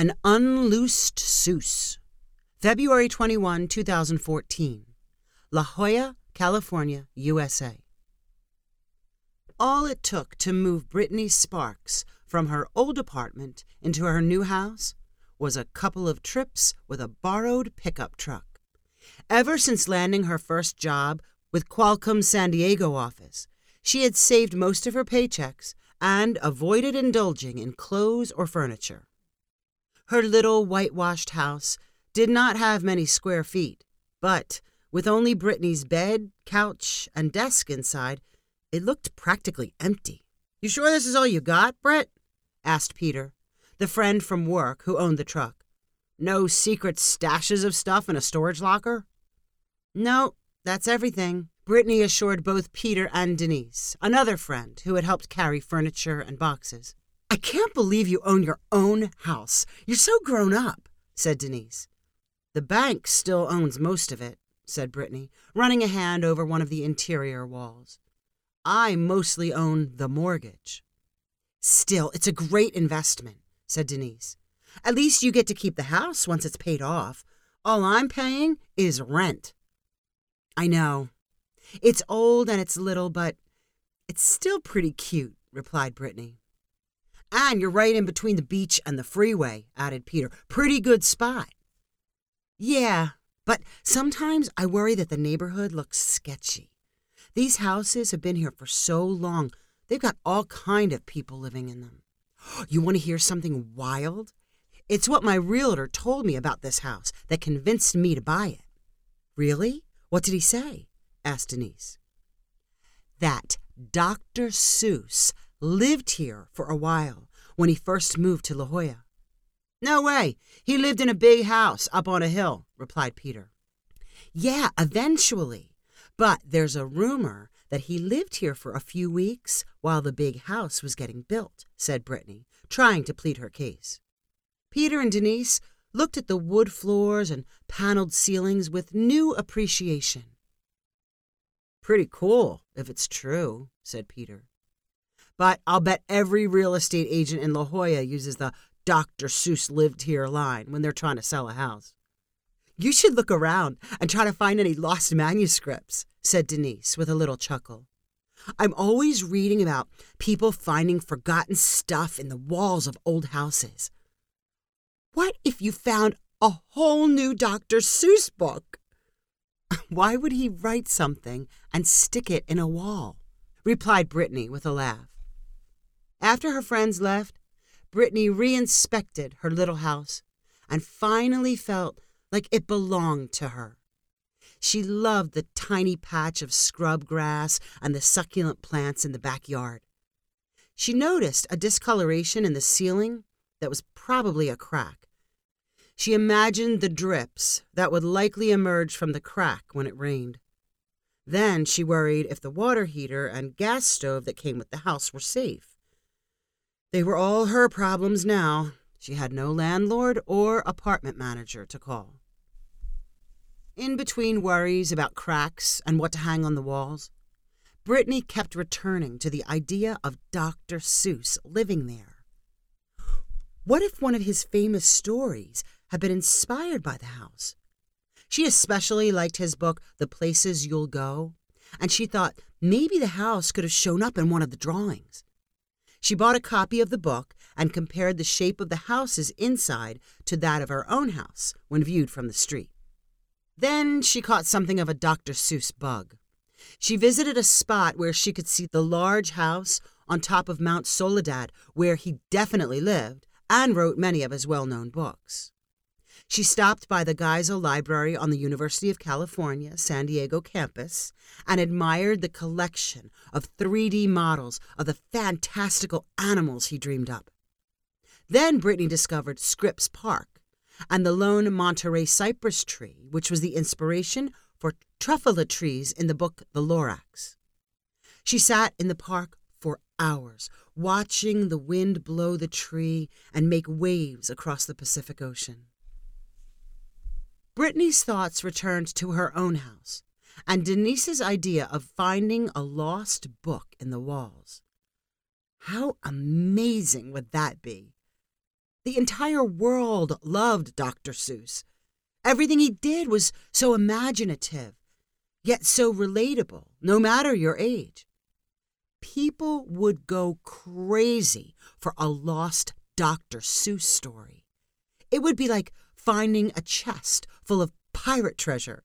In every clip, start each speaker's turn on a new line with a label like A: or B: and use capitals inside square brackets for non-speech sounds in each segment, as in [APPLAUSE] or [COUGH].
A: An Unloosed Seuss. February 21, 2014. La Jolla, California, USA. All it took to move Brittany Sparks from her old apartment into her new house was a couple of trips with a borrowed pickup truck. Ever since landing her first job with Qualcomm's San Diego office, she had saved most of her paychecks and avoided indulging in clothes or furniture. Her little whitewashed house did not have many square feet, but with only Brittany's bed, couch, and desk inside, it looked practically empty. You sure this is all you got, Britt? asked Peter, the friend from work who owned the truck. No secret stashes of stuff in a storage locker? No, that's everything, Brittany assured both Peter and Denise, another friend who had helped carry furniture and boxes. I can't believe you own your own house. You're so grown up, said Denise. The bank still owns most of it, said Brittany, running a hand over one of the interior walls. I mostly own the mortgage. Still, it's a great investment, said Denise. At least you get to keep the house once it's paid off. All I'm paying is rent. I know. It's old and it's little, but it's still pretty cute, replied Brittany. And you're right in between the beach and the freeway, added Peter. Pretty good spot. Yeah, but sometimes I worry that the neighborhood looks sketchy. These houses have been here for so long, they've got all kind of people living in them. You want to hear something wild? It's what my realtor told me about this house that convinced me to buy it. Really? What did he say? asked Denise. That Dr. Seuss lived here for a while when he first moved to La Jolla. No way. He lived in a big house up on a hill, replied Peter. Yeah, eventually. But there's a rumor that he lived here for a few weeks while the big house was getting built, said Brittany, trying to plead her case. Peter and Denise looked at the wood floors and paneled ceilings with new appreciation. Pretty cool, if it's true, said Peter. But I'll bet every real estate agent in La Jolla uses the Dr. Seuss lived here line when they're trying to sell a house. You should look around and try to find any lost manuscripts, said Denise with a little chuckle. I'm always reading about people finding forgotten stuff in the walls of old houses. What if you found a whole new Dr. Seuss book? [LAUGHS] Why would he write something and stick it in a wall? replied Brittany with a laugh. After her friends left, Brittany re-inspected her little house and finally felt like it belonged to her. She loved the tiny patch of scrub grass and the succulent plants in the backyard. She noticed a discoloration in the ceiling that was probably a crack. She imagined the drips that would likely emerge from the crack when it rained. Then she worried if the water heater and gas stove that came with the house were safe. They were all her problems now. She had no landlord or apartment manager to call. In between worries about cracks and what to hang on the walls, Brittany kept returning to the idea of Dr. Seuss living there. What if one of his famous stories had been inspired by the house? She especially liked his book, The Places You'll Go, and she thought maybe the house could have shown up in one of the drawings. She bought a copy of the book and compared the shape of the houses inside to that of her own house when viewed from the street. Then she caught something of a Dr. Seuss bug. She visited a spot where she could see the large house on top of Mount Soledad, where he definitely lived and wrote many of his well known books. She stopped by the Geisel Library on the University of California, San Diego campus and admired the collection of 3D models of the fantastical animals he dreamed up. Then Brittany discovered Scripps Park and the lone Monterey cypress tree, which was the inspiration for truffula trees in the book The Lorax. She sat in the park for hours, watching the wind blow the tree and make waves across the Pacific Ocean. Brittany's thoughts returned to her own house and Denise's idea of finding a lost book in the walls. How amazing would that be? The entire world loved Dr. Seuss. Everything he did was so imaginative, yet so relatable, no matter your age. People would go crazy for a lost Dr. Seuss story. It would be like finding a chest full of pirate treasure.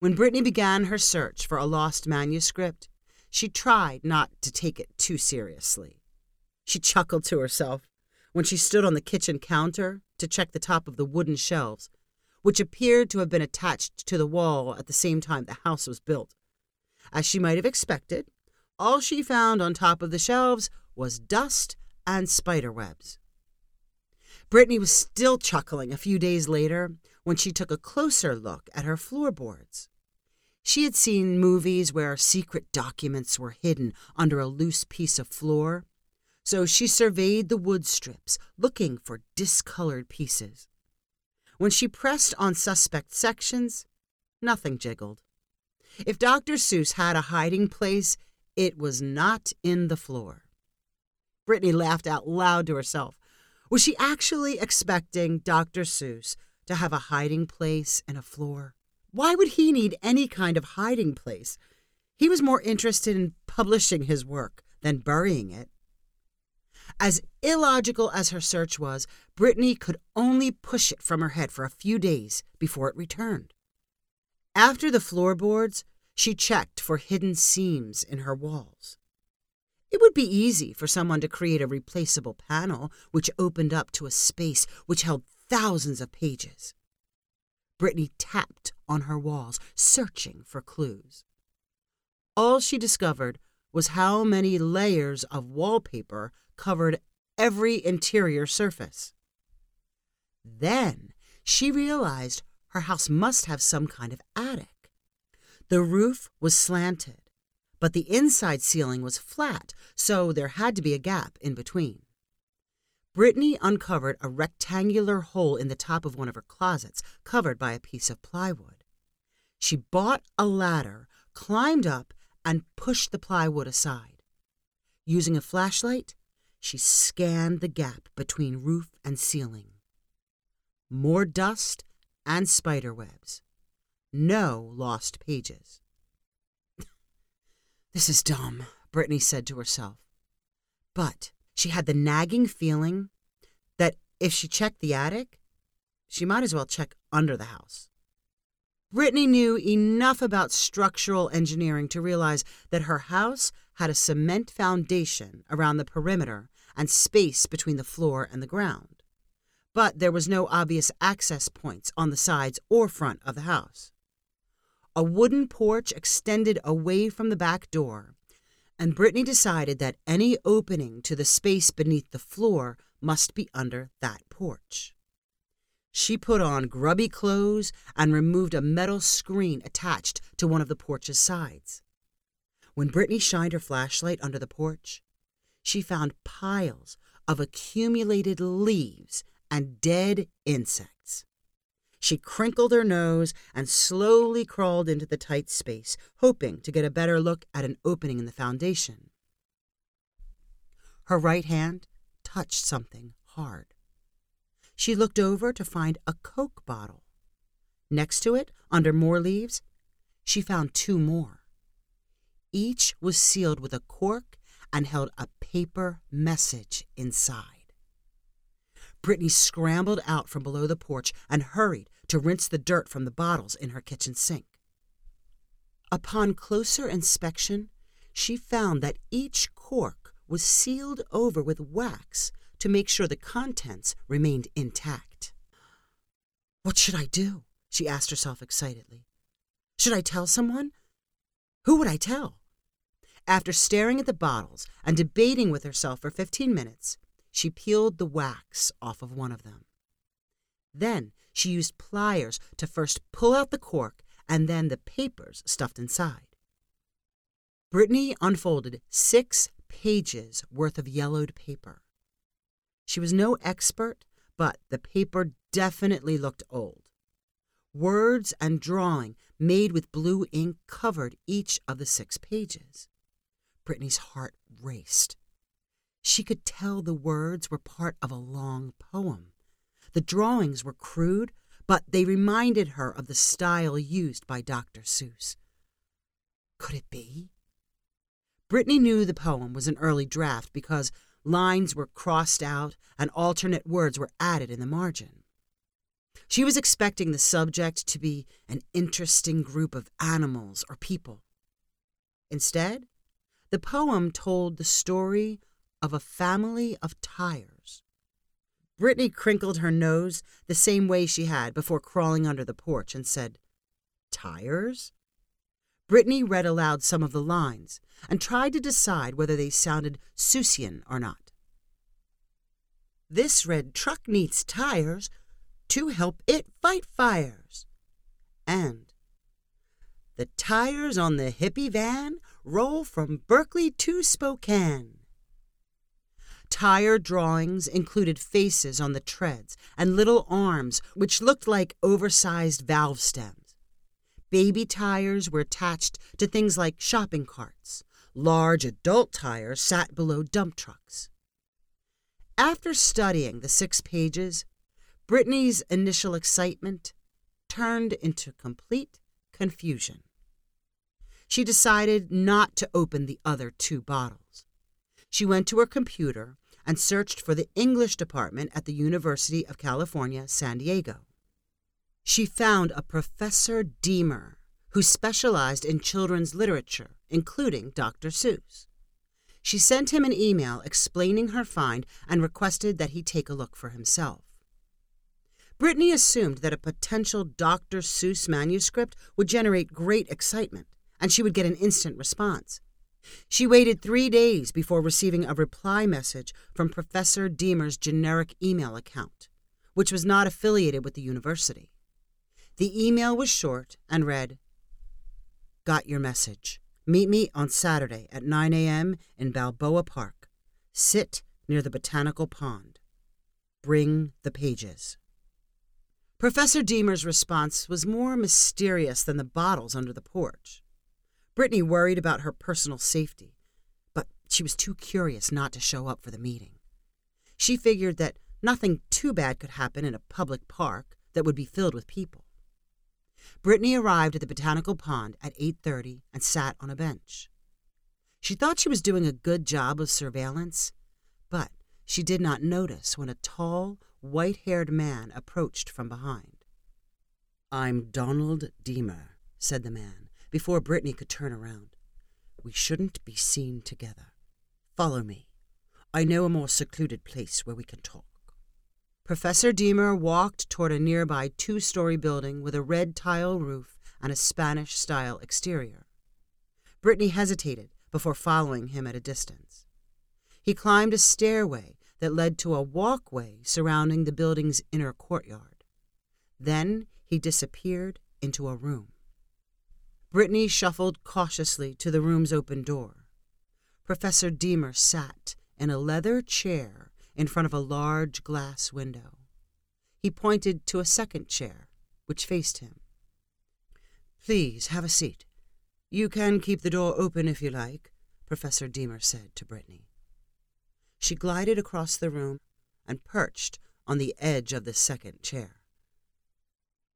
A: When Brittany began her search for a lost manuscript, she tried not to take it too seriously. She chuckled to herself when she stood on the kitchen counter to check the top of the wooden shelves, which appeared to have been attached to the wall at the same time the house was built. As she might have expected, all she found on top of the shelves was dust and spider webs. Brittany was still chuckling a few days later when she took a closer look at her floorboards. She had seen movies where secret documents were hidden under a loose piece of floor, so she surveyed the wood strips, looking for discolored pieces. When she pressed on suspect sections, nothing jiggled. If Dr. Seuss had a hiding place, it was not in the floor. Brittany laughed out loud to herself. Was she actually expecting Dr. Seuss to have a hiding place and a floor? Why would he need any kind of hiding place? He was more interested in publishing his work than burying it. As illogical as her search was, Brittany could only push it from her head for a few days before it returned. After the floorboards, she checked for hidden seams in her walls. It would be easy for someone to create a replaceable panel which opened up to a space which held thousands of pages. Brittany tapped on her walls, searching for clues. All she discovered was how many layers of wallpaper covered every interior surface. Then she realized her house must have some kind of attic. The roof was slanted, but the inside ceiling was flat, so there had to be a gap in between. Brittany uncovered a rectangular hole in the top of one of her closets, covered by a piece of plywood. She bought a ladder, climbed up, and pushed the plywood aside. Using a flashlight, she scanned the gap between roof and ceiling. More dust and spider webs. No lost pages. This is dumb, Brittany said to herself. But she had the nagging feeling that if she checked the attic, she might as well check under the house. Brittany knew enough about structural engineering to realize that her house had a cement foundation around the perimeter and space between the floor and the ground. But there was no obvious access points on the sides or front of the house. A wooden porch extended away from the back door, and Brittany decided that any opening to the space beneath the floor must be under that porch. She put on grubby clothes and removed a metal screen attached to one of the porch's sides. When Brittany shined her flashlight under the porch, she found piles of accumulated leaves and dead insects. She crinkled her nose and slowly crawled into the tight space, hoping to get a better look at an opening in the foundation. Her right hand touched something hard. She looked over to find a Coke bottle. Next to it, under more leaves, she found two more. Each was sealed with a cork and held a paper message inside. Brittany scrambled out from below the porch and hurried to rinse the dirt from the bottles in her kitchen sink. Upon closer inspection, she found that each cork was sealed over with wax to make sure the contents remained intact. What should I do? she asked herself excitedly. Should I tell someone? Who would I tell? After staring at the bottles and debating with herself for 15 minutes, she peeled the wax off of one of them. Then she used pliers to first pull out the cork and then the papers stuffed inside. Brittany unfolded six pages worth of yellowed paper. She was no expert, but the paper definitely looked old. Words and drawing made with blue ink covered each of the six pages. Brittany's heart raced. She could tell the words were part of a long poem. The drawings were crude, but they reminded her of the style used by Dr. Seuss. Could it be? Brittany knew the poem was an early draft because lines were crossed out and alternate words were added in the margin. She was expecting the subject to be an interesting group of animals or people. Instead, the poem told the story of a family of tires. Brittany crinkled her nose the same way she had before crawling under the porch and said, Tires? Brittany read aloud some of the lines and tried to decide whether they sounded Seussian or not. This red truck needs tires to help it fight fires. And the tires on the hippie van roll from Berkeley to Spokane. Tire drawings included faces on the treads and little arms which looked like oversized valve stems. Baby tires were attached to things like shopping carts. Large adult tires sat below dump trucks. After studying the six pages, Brittany's initial excitement turned into complete confusion. She decided not to open the other two bottles. She went to her computer and searched for the English department at the University of California, San Diego. She found a Professor Deemer who specialized in children's literature, including Dr. Seuss. She sent him an email explaining her find and requested that he take a look for himself. Brittany assumed that a potential Dr. Seuss manuscript would generate great excitement, and she would get an instant response. She waited three days before receiving a reply message from Professor Deemer's generic email account, which was not affiliated with the university. The email was short and read Got your message. Meet me on Saturday at 9 a.m. in Balboa Park. Sit near the botanical pond. Bring the pages. Professor Deemer's response was more mysterious than the bottles under the porch. Brittany worried about her personal safety, but she was too curious not to show up for the meeting. She figured that nothing too bad could happen in a public park that would be filled with people. Brittany arrived at the botanical pond at 8:30 and sat on a bench. She thought she was doing a good job of surveillance, but she did not notice when a tall, white-haired man approached from behind. "I'm Donald Deemer," said the man, before Brittany could turn around. We shouldn't be seen together. Follow me. I know a more secluded place where we can talk. Professor Deemer walked toward a nearby two story building with a red tile roof and a Spanish style exterior. Brittany hesitated before following him at a distance. He climbed a stairway that led to a walkway surrounding the building's inner courtyard. Then he disappeared into a room. Brittany shuffled cautiously to the room's open door. Professor Deemer sat in a leather chair in front of a large glass window. He pointed to a second chair, which faced him. Please have a seat. You can keep the door open if you like, Professor Deemer said to Brittany. She glided across the room and perched on the edge of the second chair.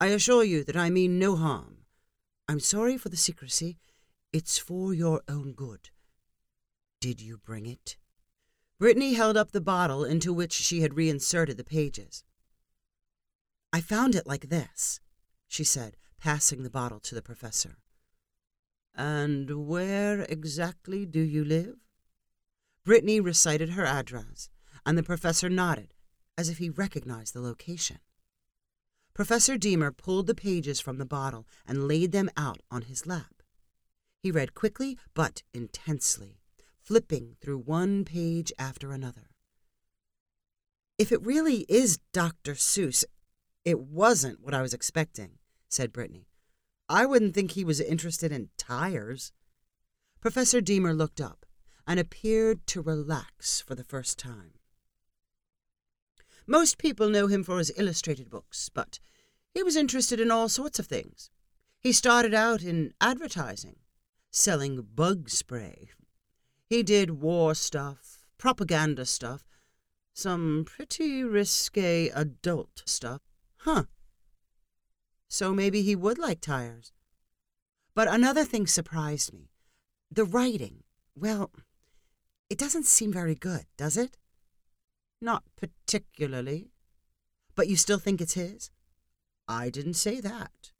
A: I assure you that I mean no harm. I'm sorry for the secrecy. It's for your own good. Did you bring it? Brittany held up the bottle into which she had reinserted the pages. I found it like this, she said, passing the bottle to the professor. And where exactly do you live? Brittany recited her address, and the professor nodded, as if he recognized the location. Professor Deemer pulled the pages from the bottle and laid them out on his lap. He read quickly but intensely, flipping through one page after another. If it really is Dr. Seuss, it wasn't what I was expecting, said Brittany. I wouldn't think he was interested in tires. Professor Deemer looked up and appeared to relax for the first time. Most people know him for his illustrated books, but he was interested in all sorts of things. He started out in advertising, selling bug spray. He did war stuff, propaganda stuff, some pretty risque adult stuff. Huh. So maybe he would like tires. But another thing surprised me. The writing. Well, it doesn't seem very good, does it? Not particularly. But you still think it's his? I didn't say that.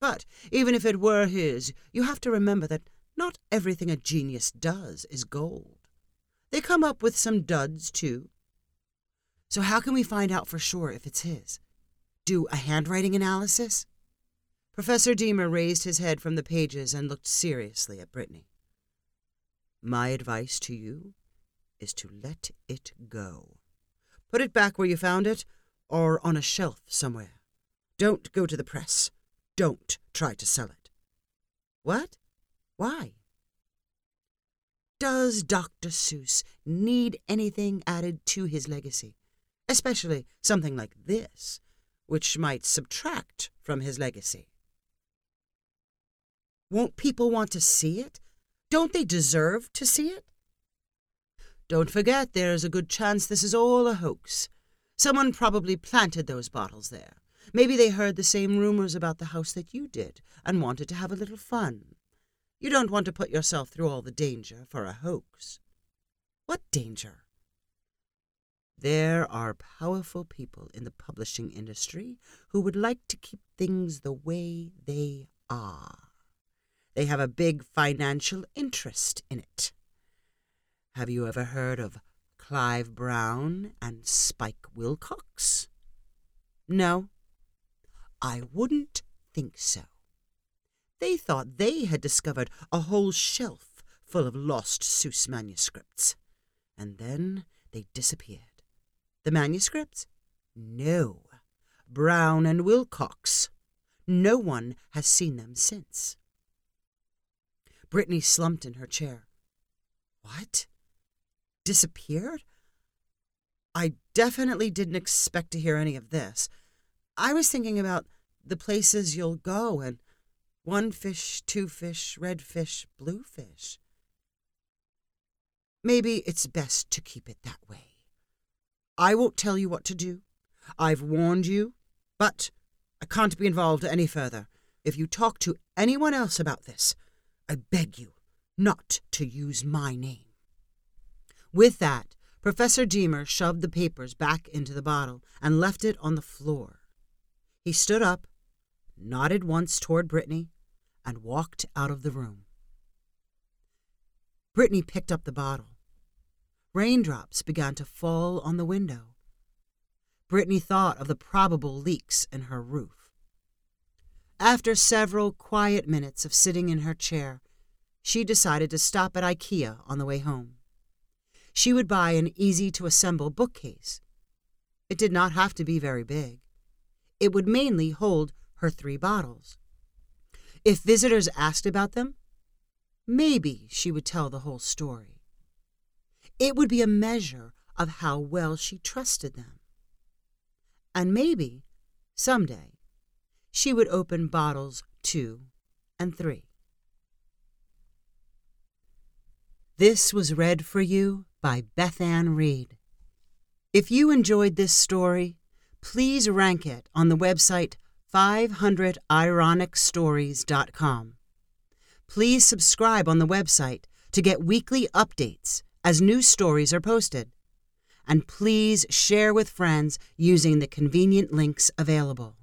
A: But even if it were his, you have to remember that not everything a genius does is gold. They come up with some duds, too. So, how can we find out for sure if it's his? Do a handwriting analysis? Professor Deemer raised his head from the pages and looked seriously at Brittany. My advice to you is to let it go. Put it back where you found it, or on a shelf somewhere. Don't go to the press. Don't try to sell it. What? Why? Does Dr. Seuss need anything added to his legacy? Especially something like this, which might subtract from his legacy. Won't people want to see it? Don't they deserve to see it? Don't forget, there's a good chance this is all a hoax. Someone probably planted those bottles there. Maybe they heard the same rumors about the house that you did and wanted to have a little fun. You don't want to put yourself through all the danger for a hoax. What danger? There are powerful people in the publishing industry who would like to keep things the way they are. They have a big financial interest in it. Have you ever heard of Clive Brown and Spike Wilcox? No? I wouldn't think so. They thought they had discovered a whole shelf full of lost Seuss manuscripts. And then they disappeared. The manuscripts? No. Brown and Wilcox. No one has seen them since. Brittany slumped in her chair. What? Disappeared? I definitely didn't expect to hear any of this. I was thinking about the places you'll go and one fish, two fish, red fish, blue fish. Maybe it's best to keep it that way. I won't tell you what to do. I've warned you, but I can't be involved any further. If you talk to anyone else about this, I beg you not to use my name. With that, Professor Deemer shoved the papers back into the bottle and left it on the floor. He stood up, nodded once toward Brittany, and walked out of the room. Brittany picked up the bottle. Raindrops began to fall on the window. Brittany thought of the probable leaks in her roof. After several quiet minutes of sitting in her chair, she decided to stop at IKEA on the way home. She would buy an easy to assemble bookcase. It did not have to be very big. It would mainly hold her three bottles. If visitors asked about them, maybe she would tell the whole story. It would be a measure of how well she trusted them. And maybe, someday, she would open bottles two and three. This was read for you by Beth Ann Reed. If you enjoyed this story, please rank it on the website 500ironicstories.com. Please subscribe on the website to get weekly updates as new stories are posted. And please share with friends using the convenient links available.